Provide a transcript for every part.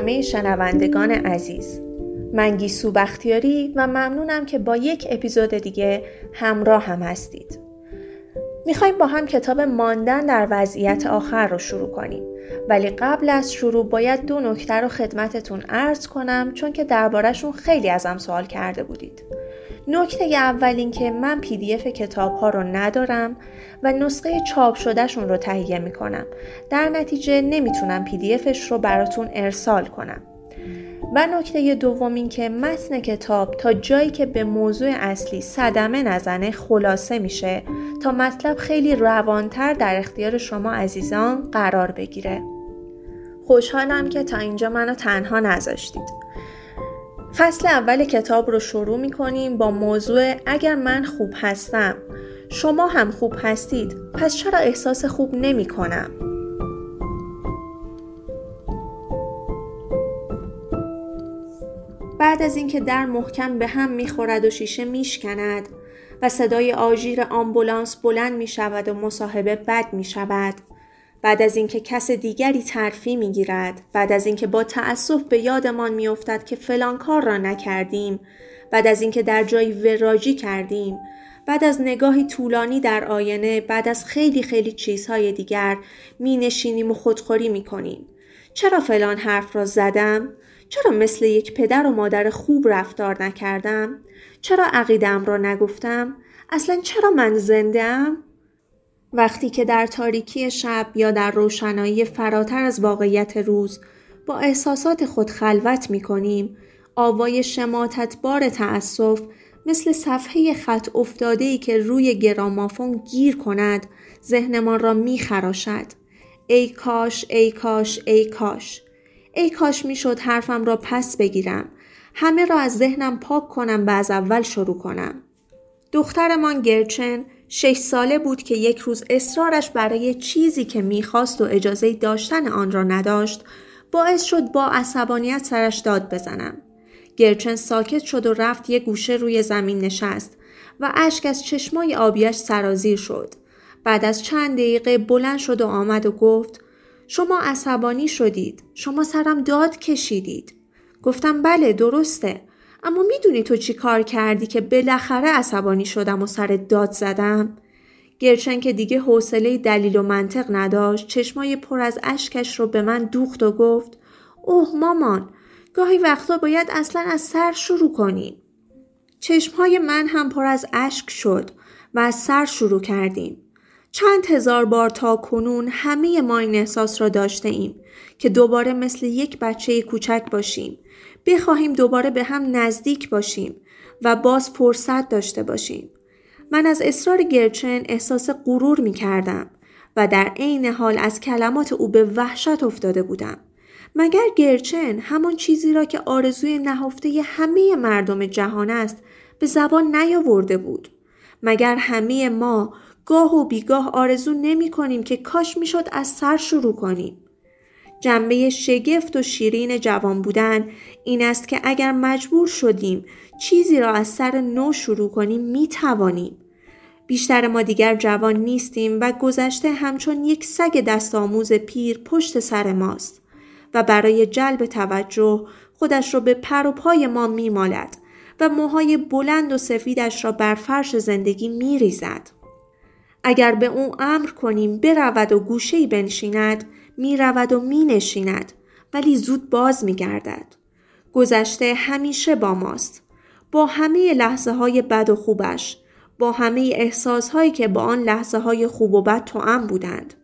همه شنوندگان عزیز. من گیسو بختیاری و ممنونم که با یک اپیزود دیگه همراه هم هستید. می‌خوایم با هم کتاب ماندن در وضعیت آخر رو شروع کنیم. ولی قبل از شروع باید دو نکته رو خدمتتون عرض کنم چون که دربارهشون خیلی ازم سوال کرده بودید. نکته اول این که من پی دی اف کتاب ها رو ندارم و نسخه چاپ شدهشون رو تهیه می‌کنم. در نتیجه نمی‌تونم پی دی افش رو براتون ارسال کنم. و نکته دوم این که متن کتاب تا جایی که به موضوع اصلی صدمه نزنه خلاصه میشه تا مطلب خیلی روانتر در اختیار شما عزیزان قرار بگیره. خوشحالم که تا اینجا منو تنها نذاشتید. فصل اول کتاب رو شروع می کنیم با موضوع اگر من خوب هستم شما هم خوب هستید پس چرا احساس خوب نمی کنم؟ بعد از اینکه در محکم به هم می‌خورد و شیشه میشکند و صدای آژیر آمبولانس بلند می شود و مصاحبه بد می شود بعد از اینکه کس دیگری ترفی می‌گیرد بعد از اینکه با تأسف به یادمان میافتد که فلان کار را نکردیم بعد از اینکه در جایی وراجی کردیم بعد از نگاهی طولانی در آینه بعد از خیلی خیلی چیزهای دیگر می نشینیم و خودخوری می کنیم. چرا فلان حرف را زدم؟ چرا مثل یک پدر و مادر خوب رفتار نکردم؟ چرا عقیدم را نگفتم؟ اصلا چرا من زندم؟ وقتی که در تاریکی شب یا در روشنایی فراتر از واقعیت روز با احساسات خود خلوت می کنیم، آوای شماتتبار تأسف مثل صفحه خط افتاده ای که روی گرامافون گیر کند ذهنمان را می خراشد. ای کاش ای کاش ای کاش. ای کاش می شد حرفم را پس بگیرم. همه را از ذهنم پاک کنم و از اول شروع کنم. دخترمان گرچن شش ساله بود که یک روز اصرارش برای چیزی که می‌خواست و اجازه داشتن آن را نداشت باعث شد با عصبانیت سرش داد بزنم. گرچن ساکت شد و رفت یک گوشه روی زمین نشست و اشک از چشمای آبیش سرازیر شد. بعد از چند دقیقه بلند شد و آمد و گفت شما عصبانی شدید. شما سرم داد کشیدید. گفتم بله درسته. اما می‌دونی تو چی کار کردی که بالاخره عصبانی شدم و سر داد زدم؟ گرچن که دیگه حوصله دلیل و منطق نداشت چشمای پر از اشکش رو به من دوخت و گفت اوه مامان گاهی وقتا باید اصلا از سر شروع کنیم. چشمهای من هم پر از اشک شد و از سر شروع کردیم. چند هزار بار تا کنون همه ما این احساس را داشته ایم که دوباره مثل یک بچه کوچک باشیم بخواهیم دوباره به هم نزدیک باشیم و باز فرصت داشته باشیم. من از اصرار گرچن احساس غرور می کردم و در عین حال از کلمات او به وحشت افتاده بودم. مگر گرچن همان چیزی را که آرزوی نهفته همه مردم جهان است به زبان نیاورده بود. مگر همه ما گاه و بیگاه آرزو نمی کنیم که کاش می‌شد از سر شروع کنیم. جنبه شگفت و شیرین جوان بودن این است که اگر مجبور شدیم چیزی را از سر نو شروع کنیم می توانیم. بیشتر ما دیگر جوان نیستیم و گذشته همچون یک سگ دست آموز پیر پشت سر ماست و برای جلب توجه خودش را به پر و پای ما می مالد و موهای بلند و سفیدش را بر فرش زندگی می ریزد. اگر به او امر کنیم برود و گوشهی بنشیند می رود و می نشیند ولی زود باز می گردد. گذشته همیشه با ماست. با همه لحظه های بد و خوبش. با همه احساس هایی که با آن لحظه های خوب و بد ام بودند.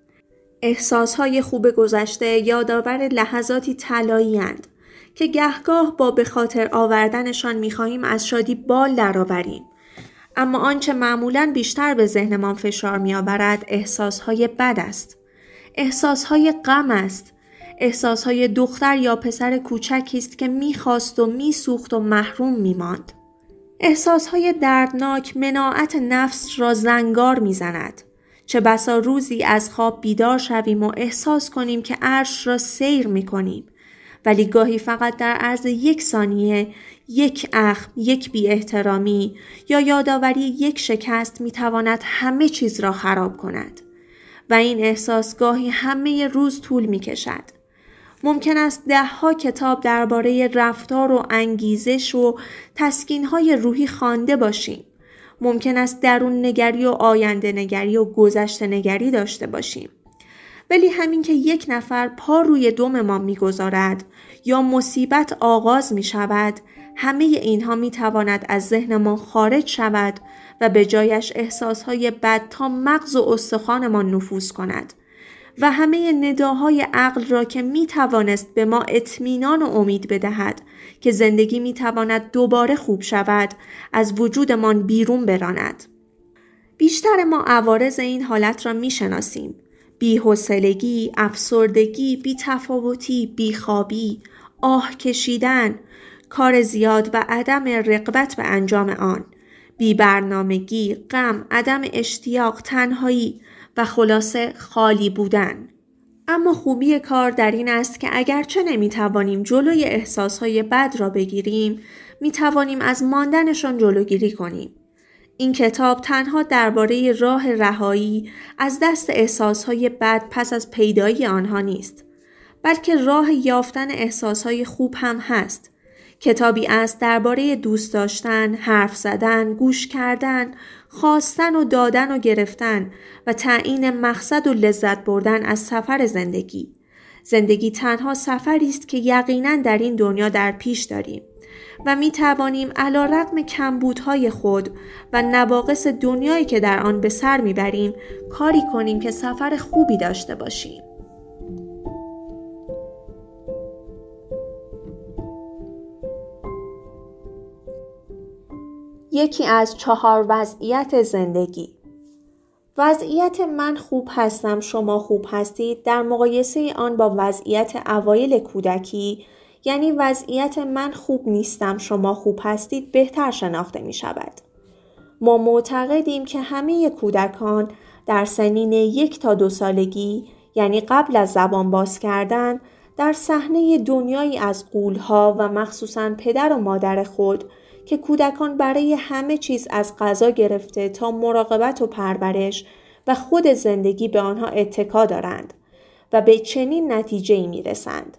احساس های خوب گذشته یادآور لحظاتی طلایی که گهگاه با به خاطر آوردنشان می‌خواهیم از شادی بال درآوریم. اما آنچه معمولا بیشتر به ذهنمان فشار میآورد احساسهای بد است. احساسهای غم است. احساسهای دختر یا پسر کوچکی است که می‌خواست و میسوخت و محروم میماند. احساسهای دردناک مناعت نفس را زنگار می‌زند. چه بسا روزی از خواب بیدار شویم و احساس کنیم که عرش را سیر می کنیم. ولی گاهی فقط در عرض یک ثانیه یک اخم یک بی احترامی یا یادآوری یک شکست می تواند همه چیز را خراب کند. و این احساس گاهی همه روز طول می کشد. ممکن است دهها کتاب درباره رفتار و انگیزش و تسکینهای روحی خوانده باشیم. ممکن است درون نگری و آینده نگری و گذشته نگری داشته باشیم. ولی همین که یک نفر پا روی دوم ما می‌گذارد یا مصیبت آغاز می شود همه اینها می تواند از ذهن ما خارج شود و به جایش احساسهای بد تا مغز و استخوانمان نفوذ کند و همه نداهای عقل را که می توانست به ما اطمینان و امید بدهد که زندگی می تواند دوباره خوب شود از وجودمان بیرون براند. بیشتر ما عوارض این حالت را می شناسیم. بیحسلگی، افسردگی، بیتفاوتی، بیخوابی، آه کشیدن، کار زیاد و عدم رقبت به انجام آن، بی برنامگی، غم، عدم اشتیاق، تنهایی و خلاصه خالی بودن. اما خوبی کار در این است که اگرچه نمی توانیم جلوی احساسهای بد را بگیریم، می توانیم از ماندنشان جلوگیری کنیم. این کتاب تنها درباره راه رهایی از دست احساسهای بد پس از پیدایی آنها نیست، بلکه راه یافتن احساسهای خوب هم هست کتابی است درباره دوست داشتن، حرف زدن، گوش کردن، خواستن و دادن و گرفتن و تعیین مقصد و لذت بردن از سفر زندگی. زندگی تنها سفری است که یقینا در این دنیا در پیش داریم و می توانیم علا رقم کمبودهای خود و نواقص دنیایی که در آن به سر می بریم کاری کنیم که سفر خوبی داشته باشیم. یکی از چهار وضعیت زندگی وضعیت من خوب هستم شما خوب هستید در مقایسه آن با وضعیت اوایل کودکی یعنی وضعیت من خوب نیستم شما خوب هستید بهتر شناخته می شود. ما معتقدیم که همه کودکان در سنین یک تا دو سالگی یعنی قبل از زبان باز کردن در صحنه دنیایی از قولها و مخصوصا پدر و مادر خود که کودکان برای همه چیز از غذا گرفته تا مراقبت و پرورش و خود زندگی به آنها اتکا دارند و به چنین نتیجه می رسند.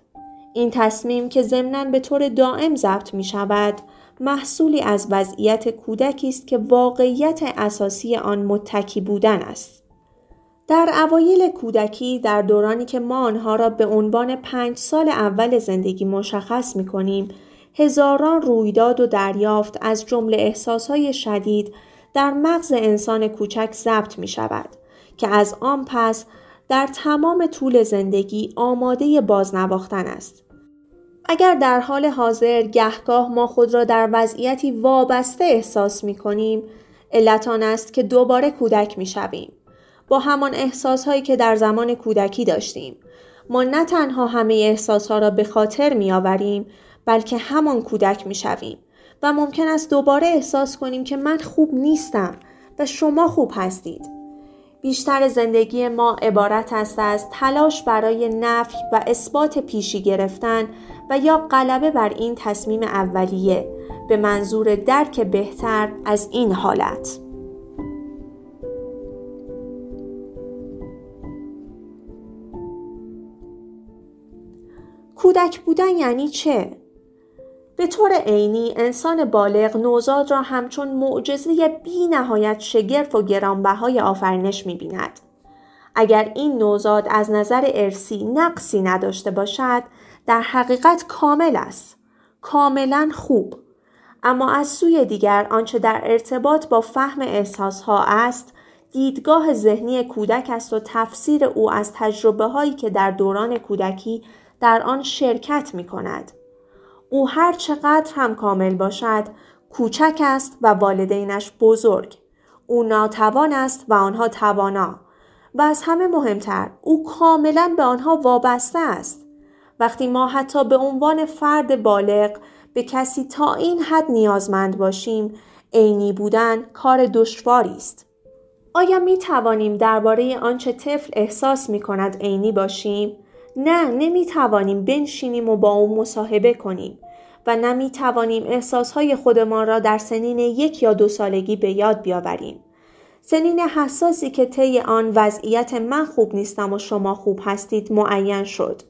این تصمیم که ضمنا به طور دائم ضبط می شود محصولی از وضعیت کودکی است که واقعیت اساسی آن متکی بودن است. در اوایل کودکی در دورانی که ما آنها را به عنوان پنج سال اول زندگی مشخص می کنیم هزاران رویداد و دریافت از جمله احساسهای شدید در مغز انسان کوچک ضبط می شود که از آن پس در تمام طول زندگی آماده بازنواختن است. اگر در حال حاضر گهگاه ما خود را در وضعیتی وابسته احساس می کنیم، علت آن است که دوباره کودک می شویم. با همان احساسهایی که در زمان کودکی داشتیم. ما نه تنها همه احساسها را به خاطر می آوریم بلکه همان کودک می شویم و ممکن است دوباره احساس کنیم که من خوب نیستم و شما خوب هستید. بیشتر زندگی ما عبارت است از تلاش برای نفی و اثبات پیشی گرفتن و یا غلبه بر این تصمیم اولیه به منظور درک بهتر از این حالت. کودک بودن یعنی چه؟ به طور عینی انسان بالغ نوزاد را همچون معجزه بی نهایت شگرف و گرانبهای آفرینش می بیند. اگر این نوزاد از نظر ارسی نقصی نداشته باشد در حقیقت کامل است. کاملا خوب. اما از سوی دیگر آنچه در ارتباط با فهم احساسها است دیدگاه ذهنی کودک است و تفسیر او از تجربه هایی که در دوران کودکی در آن شرکت می کند. او هر چقدر هم کامل باشد کوچک است و والدینش بزرگ. او ناتوان است و آنها توانا. و از همه مهمتر او کاملا به آنها وابسته است. وقتی ما حتی به عنوان فرد بالغ به کسی تا این حد نیازمند باشیم عینی بودن کار دشواری است. آیا می توانیم درباره آنچه طفل احساس می کند عینی باشیم؟ نه نمی توانیم بنشینیم و با او مصاحبه کنیم و نمی توانیم احساسهای خودمان را در سنین یک یا دو سالگی به یاد بیاوریم. سنین حساسی که طی آن وضعیت من خوب نیستم و شما خوب هستید معین شد.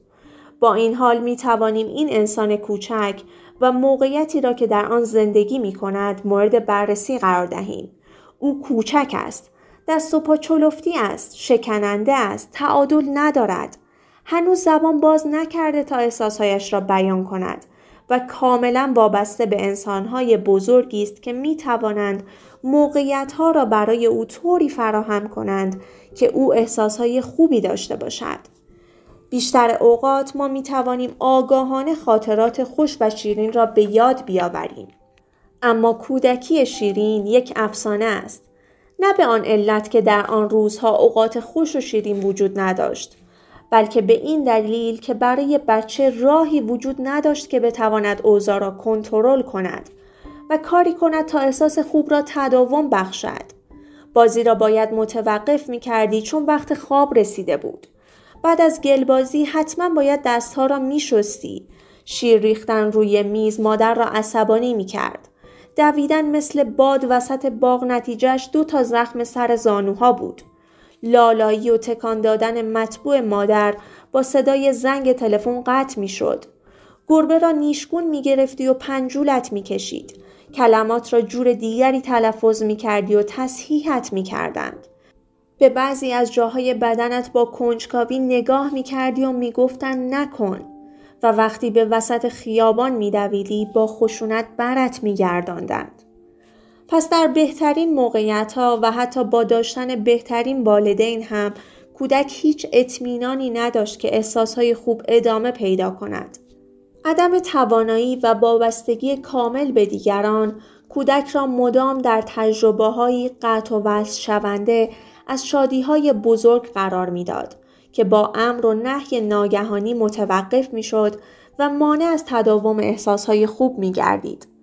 با این حال می توانیم این انسان کوچک و موقعیتی را که در آن زندگی می کند مورد بررسی قرار دهیم. او کوچک است. دست و پا چلفتی است. شکننده است. تعادل ندارد. هنوز زبان باز نکرده تا احساسهایش را بیان کند و کاملا وابسته به انسانهای بزرگی است که می توانند موقعیتها را برای او طوری فراهم کنند که او احساسهای خوبی داشته باشد. بیشتر اوقات ما می توانیم آگاهانه خاطرات خوش و شیرین را به یاد بیاوریم. اما کودکی شیرین یک افسانه است. نه به آن علت که در آن روزها اوقات خوش و شیرین وجود نداشت. بلکه به این دلیل که برای بچه راهی وجود نداشت که بتواند اوضاع را کنترل کند و کاری کند تا احساس خوب را تداوم بخشد. بازی را باید متوقف می کردی چون وقت خواب رسیده بود. بعد از گلبازی حتما باید دستها را می شستی. شیر ریختن روی میز مادر را عصبانی می کرد. دویدن مثل باد وسط باغ نتیجهش دو تا زخم سر زانوها بود. لالایی و تکان دادن مطبوع مادر با صدای زنگ تلفن قطع می شد. گربه را نیشگون می گرفتی و پنجولت می کشید. کلمات را جور دیگری تلفظ می کردی و تصحیحت می کردند. به بعضی از جاهای بدنت با کنجکاوی نگاه می کردی و می گفتن نکن و وقتی به وسط خیابان می دویدی با خشونت برت می گرداندند. پس در بهترین موقعیت ها و حتی با داشتن بهترین والدین هم کودک هیچ اطمینانی نداشت که احساسهای خوب ادامه پیدا کند. عدم توانایی و وابستگی کامل به دیگران کودک را مدام در تجربه های قطع و وصل شونده از شادی های بزرگ قرار می‌داد که با امر و نهی ناگهانی متوقف می‌شد و مانع از تداوم احساس های خوب می گردید.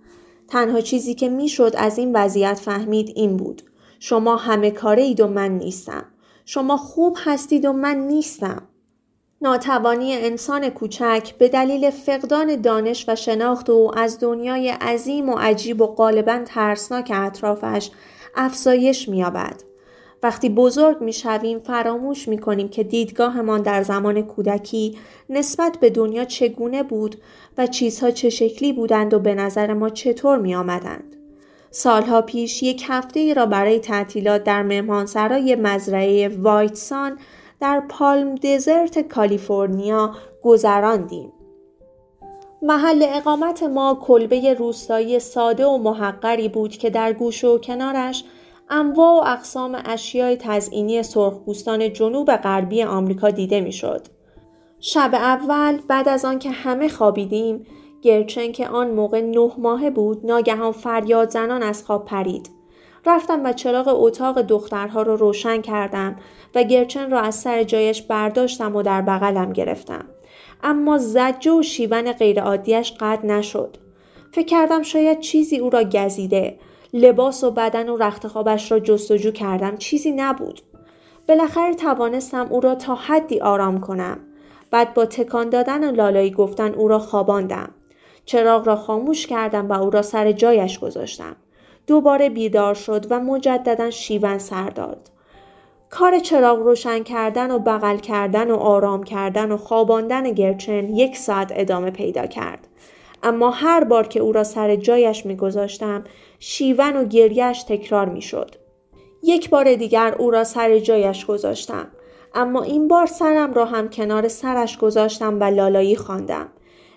تنها چیزی که می‌شد از این وضعیت فهمید این بود. شما همه کاره اید و من نیستم. شما خوب هستید و من نیستم. ناتوانی انسان کوچک به دلیل فقدان دانش و شناخت او از دنیای عظیم و عجیب و غالبا ترسناک اطرافش افزایش مییابد وقتی بزرگ می‌شویم فراموش می‌کنیم که دیدگاهمان در زمان کودکی نسبت به دنیا چگونه بود و چیزها چه شکلی بودند و به نظر ما چطور می آمدند. سالها پیش یک هفته ای را برای تعطیلات در مهمانسرای مزرعه وایتسان در پالم دزرت کالیفرنیا گذراندیم. محل اقامت ما کلبه روستایی ساده و محقری بود که در گوش و کنارش انواع و اقسام اشیای تزئینی سرخپوستان جنوب غربی آمریکا دیده می‌شد. شب اول بعد از آنکه همه خوابیدیم گرچن که آن موقع نه ماهه بود ناگهان فریاد زنان از خواب پرید. رفتم و چراغ اتاق دخترها رو روشن کردم و گرچن را از سر جایش برداشتم و در بغلم گرفتم. اما زجه و شیون غیرعادیش قطع نشد. فکر کردم شاید چیزی او را گزیده. لباس و بدن و رخت خوابش را جستجو کردم. چیزی نبود. بالاخره توانستم او را تا حدی آرام کنم. بعد با تکان دادن و لالایی گفتن او را خواباندم. چراغ را خاموش کردم و او را سر جایش گذاشتم. دوباره بیدار شد و مجددا شیون سر داد. کار چراغ روشن کردن و بغل کردن و آرام کردن و خواباندن گرچن یک ساعت ادامه پیدا کرد. اما هر بار که او را سر جایش میگذاشتم شیون و گریهش تکرار می‌شد. یک بار دیگر او را سر جایش گذاشتم. اما این بار سرم را هم کنار سرش گذاشتم و لالایی خواندم.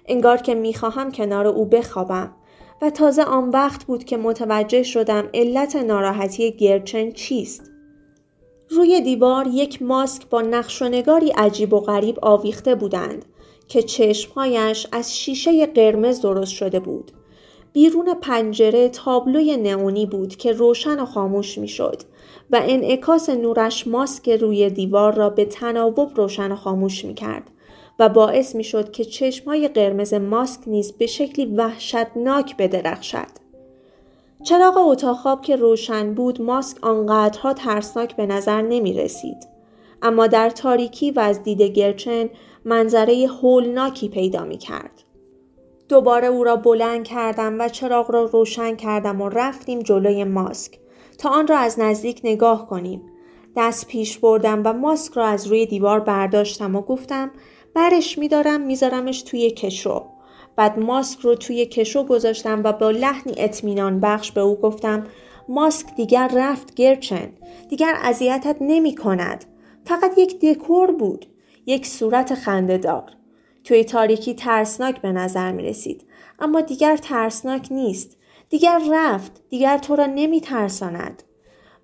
انگار که می‌خواهم کنار او بخوابم. و تازه آن وقت بود که متوجه شدم علت ناراحتی گرچن چیست. روی دیوار یک ماسک با نقش و نگاری عجیب و غریب آویخته بودند که چشمهایش از شیشه قرمز درست شده بود. بیرون پنجره تابلوی نئونی بود که روشن و خاموش می‌شد و انعکاس نورش ماسک روی دیوار را به تناوب روشن و خاموش می کرد و باعث می شد که چشمای قرمز ماسک نیز به شکلی وحشتناک بدرخشد. چراغ اتاق خواب که روشن بود ماسک آنقدرها ترسناک به نظر نمی رسید. اما در تاریکی و از دید گرچن منظره هولناکی پیدا می کرد. دوباره او را بلند کردم و چراغ را روشن کردم و رفتیم جلوی ماسک. تا آن را از نزدیک نگاه کنیم. دست پیش بردم و ماسک را از روی دیوار برداشتم و گفتم برش میدارم میذارمش توی کشو. بعد ماسک رو توی کشو گذاشتم و با لحنی اطمینان بخش به او گفتم ماسک دیگر رفت گرچن دیگر اذیتت نمی کند فقط یک دکور بود. یک صورت خندهدار. توی تاریکی ترسناک به نظر می رسید. اما دیگر ترسناک نیست. دیگر رفت. دیگر تو را نمی ترساند.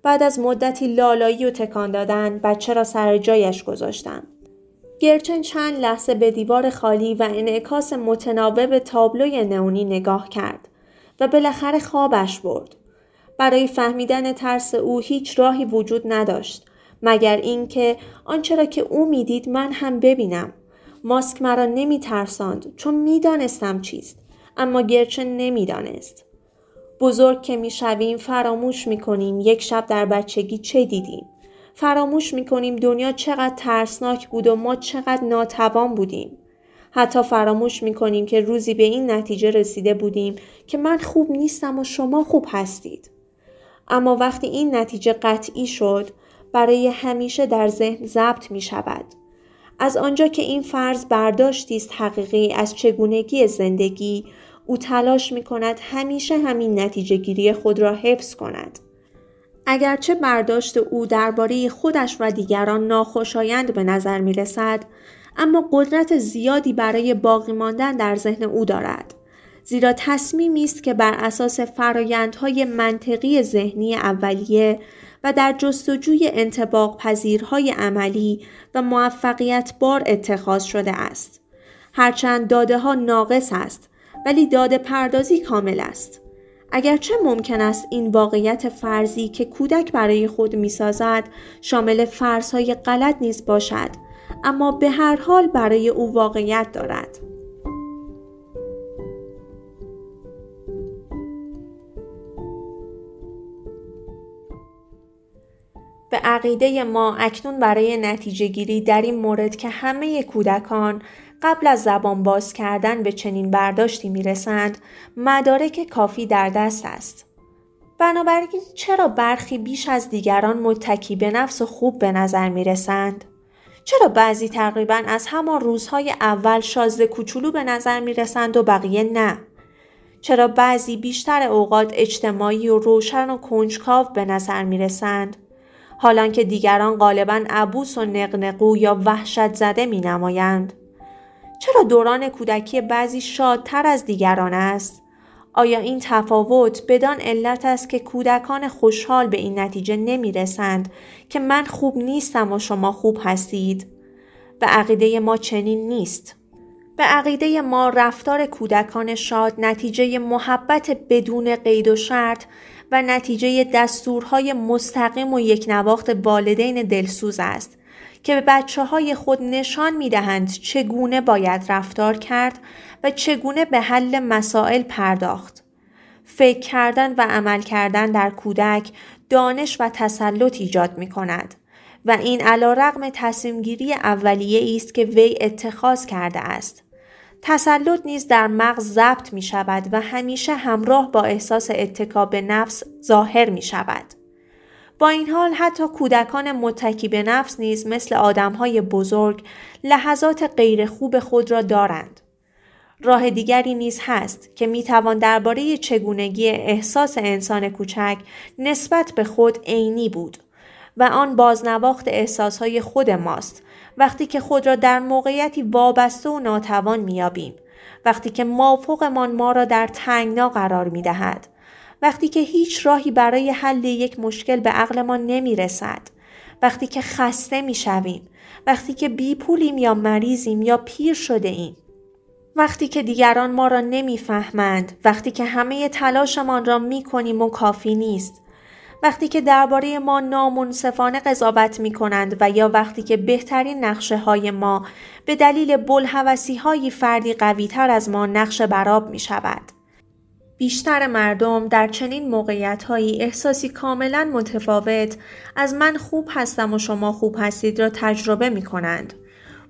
بعد از مدتی لالایی و تکان دادن بچه را سر جایش گذاشتم. گرچن چند لحظه به دیوار خالی و انعکاس متناوب تابلوی نئونی نگاه کرد و بالاخره خوابش برد. برای فهمیدن ترس او هیچ راهی وجود نداشت مگر اینکه آنچه را که او می‌دید من هم ببینم. ماسک مرا نمی ترساند چون می‌دانستم چیست اما گرچه نمی‌دانست. بزرگ که می‌شویم فراموش می‌کنیم یک شب در بچگی چه دیدیم. فراموش می‌کنیم دنیا چقدر ترسناک بود و ما چقدر ناتوان بودیم. حتی فراموش می‌کنیم که روزی به این نتیجه رسیده بودیم که من خوب نیستم و شما خوب هستید. اما وقتی این نتیجه قطعی شد برای همیشه در ذهن ضبط می شود. از آنجا که این فرض برداشتی است حقیقی از چگونگی زندگی او تلاش می کند همیشه همین نتیجه گیری خود را حفظ کند. اگرچه برداشت او درباره خودش و دیگران ناخوشایند به نظر می رسد، اما قدرت زیادی برای باقی ماندن در ذهن او دارد. زیرا تصمیمی است که بر اساس فرایندهای منطقی ذهنی اولیه و در جستجوی انتباق پذیرهای عملی و موفقیت بار اتخاذ شده است. هرچند داده ها ناقص است ولی داده پردازی کامل است. اگرچه ممکن است این واقعیت فرضی که کودک برای خود می‌سازد شامل فرضهای غلط نیز باشد اما به هر حال برای او واقعیت دارد. به عقیده ما اکنون برای نتیجه گیری در این مورد که همه کودکان قبل از زبان باز کردن به چنین برداشتی می‌رسند مدارک کافی در دست است. بنابراین چرا برخی بیش از دیگران متکی به نفس و خوب به نظر می رسند؟ چرا بعضی تقریبا از همان روزهای اول شازده کوچولو به نظر می رسند و بقیه نه؟ چرا بعضی بیشتر اوقات اجتماعی و روشن و کنجکاو به نظر می رسند؟ حالان که دیگران غالبا عبوس و نقنقو یا وحشت زده می نمایند. چرا دوران کودکی بعضی شادتر از دیگران است؟ آیا این تفاوت بدان علت است که کودکان خوشحال به این نتیجه نمی رسند که من خوب نیستم و شما خوب هستید؟ به عقیده ما چنین نیست. به عقیده ما رفتار کودکان شاد نتیجه محبت بدون قید و شرط و نتیجه دستورهای مستقیم و یک نواخت والدین دلسوز است که به بچه های خود نشان می دهند چگونه باید رفتار کرد و چگونه به حل مسائل پرداخت. فکر کردن و عمل کردن در کودک دانش و تسلط ایجاد می کند و این علا رقم تصمیم گیری اولیه است که وی اتخاذ کرده است. تسلط نیز در مغز ضبط می شود و همیشه همراه با احساس اتکا به نفس ظاهر می شود. با این حال حتی کودکان متکی به نفس نیز مثل آدمهای بزرگ لحظات غیر خوب خود را دارند. راه دیگری نیز هست که می توان درباره چگونگی احساس انسان کوچک نسبت به خود عینی بود و آن بازنواخت احساسهای خود ماست وقتی که خود را در موقعیتی وابسته و ناتوان میابیم وقتی که مافوقمان ما را در تنگنا قرار می دهد. وقتی که هیچ راهی برای حل یک مشکل به عقلمان نمی رسد. وقتی که خسته می شویم. وقتی که بی پولیم یا مریضیم یا پیر شده ایم. وقتی که دیگران ما را نمی‌فهمند وقتی که همه تلاشمان را می کنیم و کافی نیست وقتی که درباره ما نامنصفانه قضاوت می کنند و یا وقتی که بهترین نقشه های ما به دلیل بلحوثی های فردی قوی تر از ما نقش براب می شود. بیشتر مردم در چنین موقعیت هایی احساسی کاملا متفاوت از من خوب هستم و شما خوب هستید را تجربه می کنند.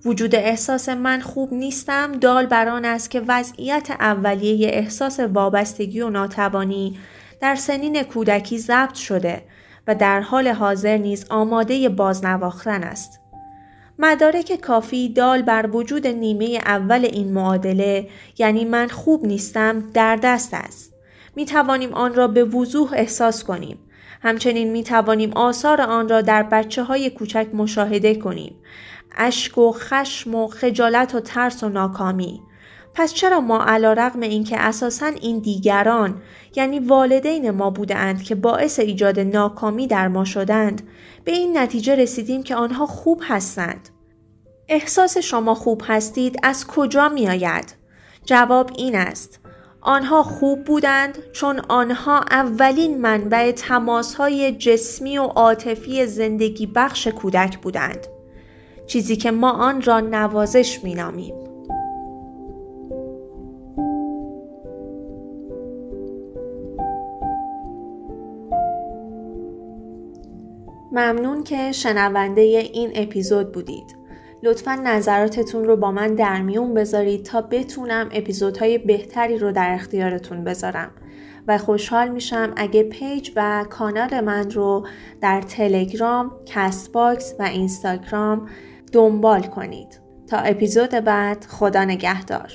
وجود احساس من خوب نیستم دال بر آن است که وضعیت اولیه احساس وابستگی و ناتوانی در سنین کودکی ضبط شده و در حال حاضر نیز آماده بازنواختن است. مدارک کافی دال بر وجود نیمه اول این معادله یعنی من خوب نیستم در دست است. می توانیم آن را به وضوح احساس کنیم. همچنین می توانیم آثار آن را در بچه های کوچک مشاهده کنیم. اشک و خشم و خجالت و ترس و ناکامی. پس چرا ما علا رقم این که اساسا این دیگران یعنی والدین ما بودند که باعث ایجاد ناکامی در ما شدند به این نتیجه رسیدیم که آنها خوب هستند؟ احساس شما خوب هستید از کجا می آید؟ جواب این است آنها خوب بودند چون آنها اولین منبع تماسهای جسمی و عاطفی زندگی بخش کودک بودند چیزی که ما آن را نوازش می نامیم. ممنون که شنونده این اپیزود بودید. لطفا نظراتتون رو با من در میون بذارید تا بتونم اپیزودهای بهتری رو در اختیارتون بذارم. و خوشحال میشم اگه پیج و کانال من رو در تلگرام، Castbox و اینستاگرام دنبال کنید. تا اپیزود بعد خدا نگهدار.